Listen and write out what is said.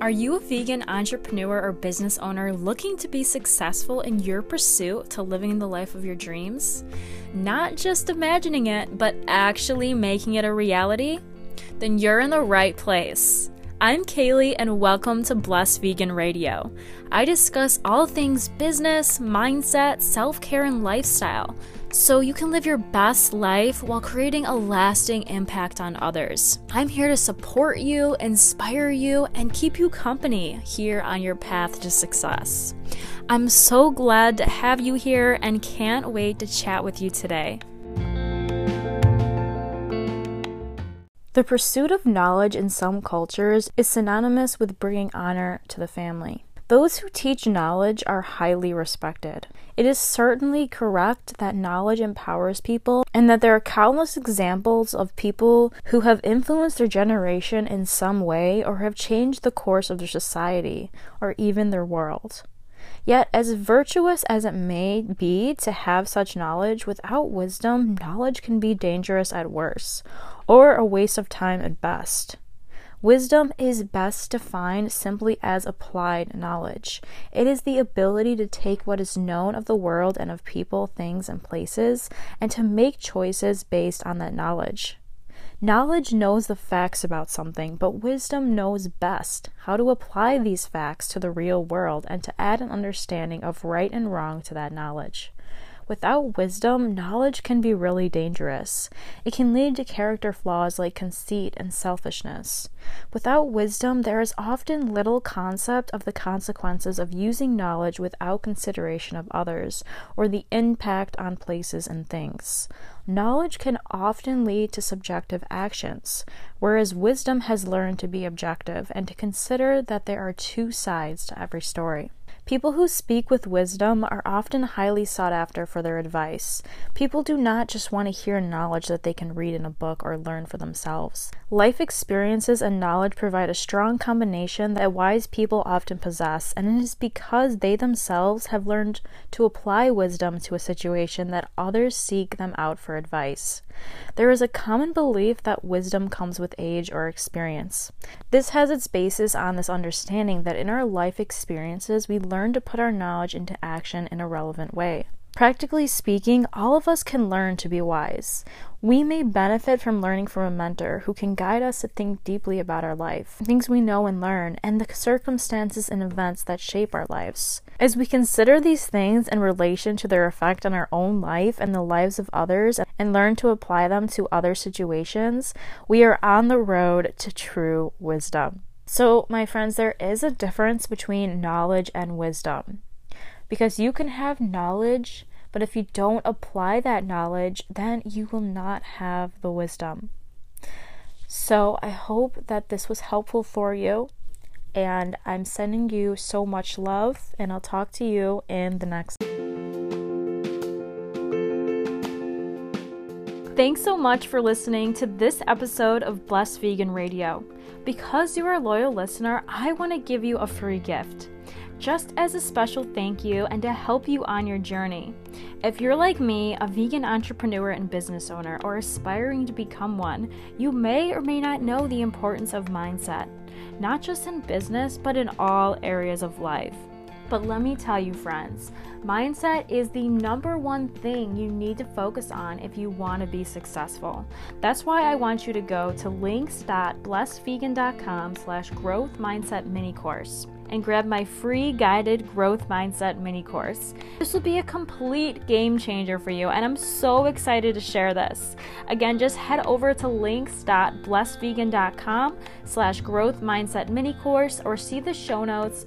Are you a vegan entrepreneur or business owner looking to be successful in your pursuit to living the life of your dreams? Not just imagining it, but actually making it a reality? Then you're in the right place. I'm Kaylee, and welcome to Blessed Vegan Radio. I discuss all things business, mindset, self care, and lifestyle so you can live your best life while creating a lasting impact on others. I'm here to support you, inspire you, and keep you company here on your path to success. I'm so glad to have you here and can't wait to chat with you today. The pursuit of knowledge in some cultures is synonymous with bringing honor to the family. Those who teach knowledge are highly respected. It is certainly correct that knowledge empowers people and that there are countless examples of people who have influenced their generation in some way or have changed the course of their society or even their world. Yet, as virtuous as it may be to have such knowledge, without wisdom, knowledge can be dangerous at worst, or a waste of time at best. Wisdom is best defined simply as applied knowledge. It is the ability to take what is known of the world and of people, things, and places, and to make choices based on that knowledge. Knowledge knows the facts about something, but wisdom knows best how to apply these facts to the real world and to add an understanding of right and wrong to that knowledge. Without wisdom, knowledge can be really dangerous. It can lead to character flaws like conceit and selfishness. Without wisdom, there is often little concept of the consequences of using knowledge without consideration of others or the impact on places and things. Knowledge can often lead to subjective actions, whereas wisdom has learned to be objective and to consider that there are two sides to every story. People who speak with wisdom are often highly sought after for their advice. People do not just want to hear knowledge that they can read in a book or learn for themselves. Life experiences and knowledge provide a strong combination that wise people often possess, and it is because they themselves have learned to apply wisdom to a situation that others seek them out for advice. There is a common belief that wisdom comes with age or experience. This has its basis on this understanding that in our life experiences we learn learn to put our knowledge into action in a relevant way. Practically speaking, all of us can learn to be wise. We may benefit from learning from a mentor who can guide us to think deeply about our life, things we know and learn, and the circumstances and events that shape our lives. As we consider these things in relation to their effect on our own life and the lives of others, and learn to apply them to other situations, we are on the road to true wisdom. So, my friends, there is a difference between knowledge and wisdom. Because you can have knowledge, but if you don't apply that knowledge, then you will not have the wisdom. So, I hope that this was helpful for you. And I'm sending you so much love, and I'll talk to you in the next. Thanks so much for listening to this episode of Blessed Vegan Radio. Because you are a loyal listener, I want to give you a free gift. Just as a special thank you and to help you on your journey. If you're like me, a vegan entrepreneur and business owner, or aspiring to become one, you may or may not know the importance of mindset, not just in business, but in all areas of life. But let me tell you, friends, mindset is the number one thing you need to focus on if you want to be successful. That's why I want you to go to links.blessedvegan.com slash growth mindset mini course and grab my free guided growth mindset mini course. This will be a complete game changer for you, and I'm so excited to share this. Again, just head over to links.blessedvegan.com slash growth mindset mini course or see the show notes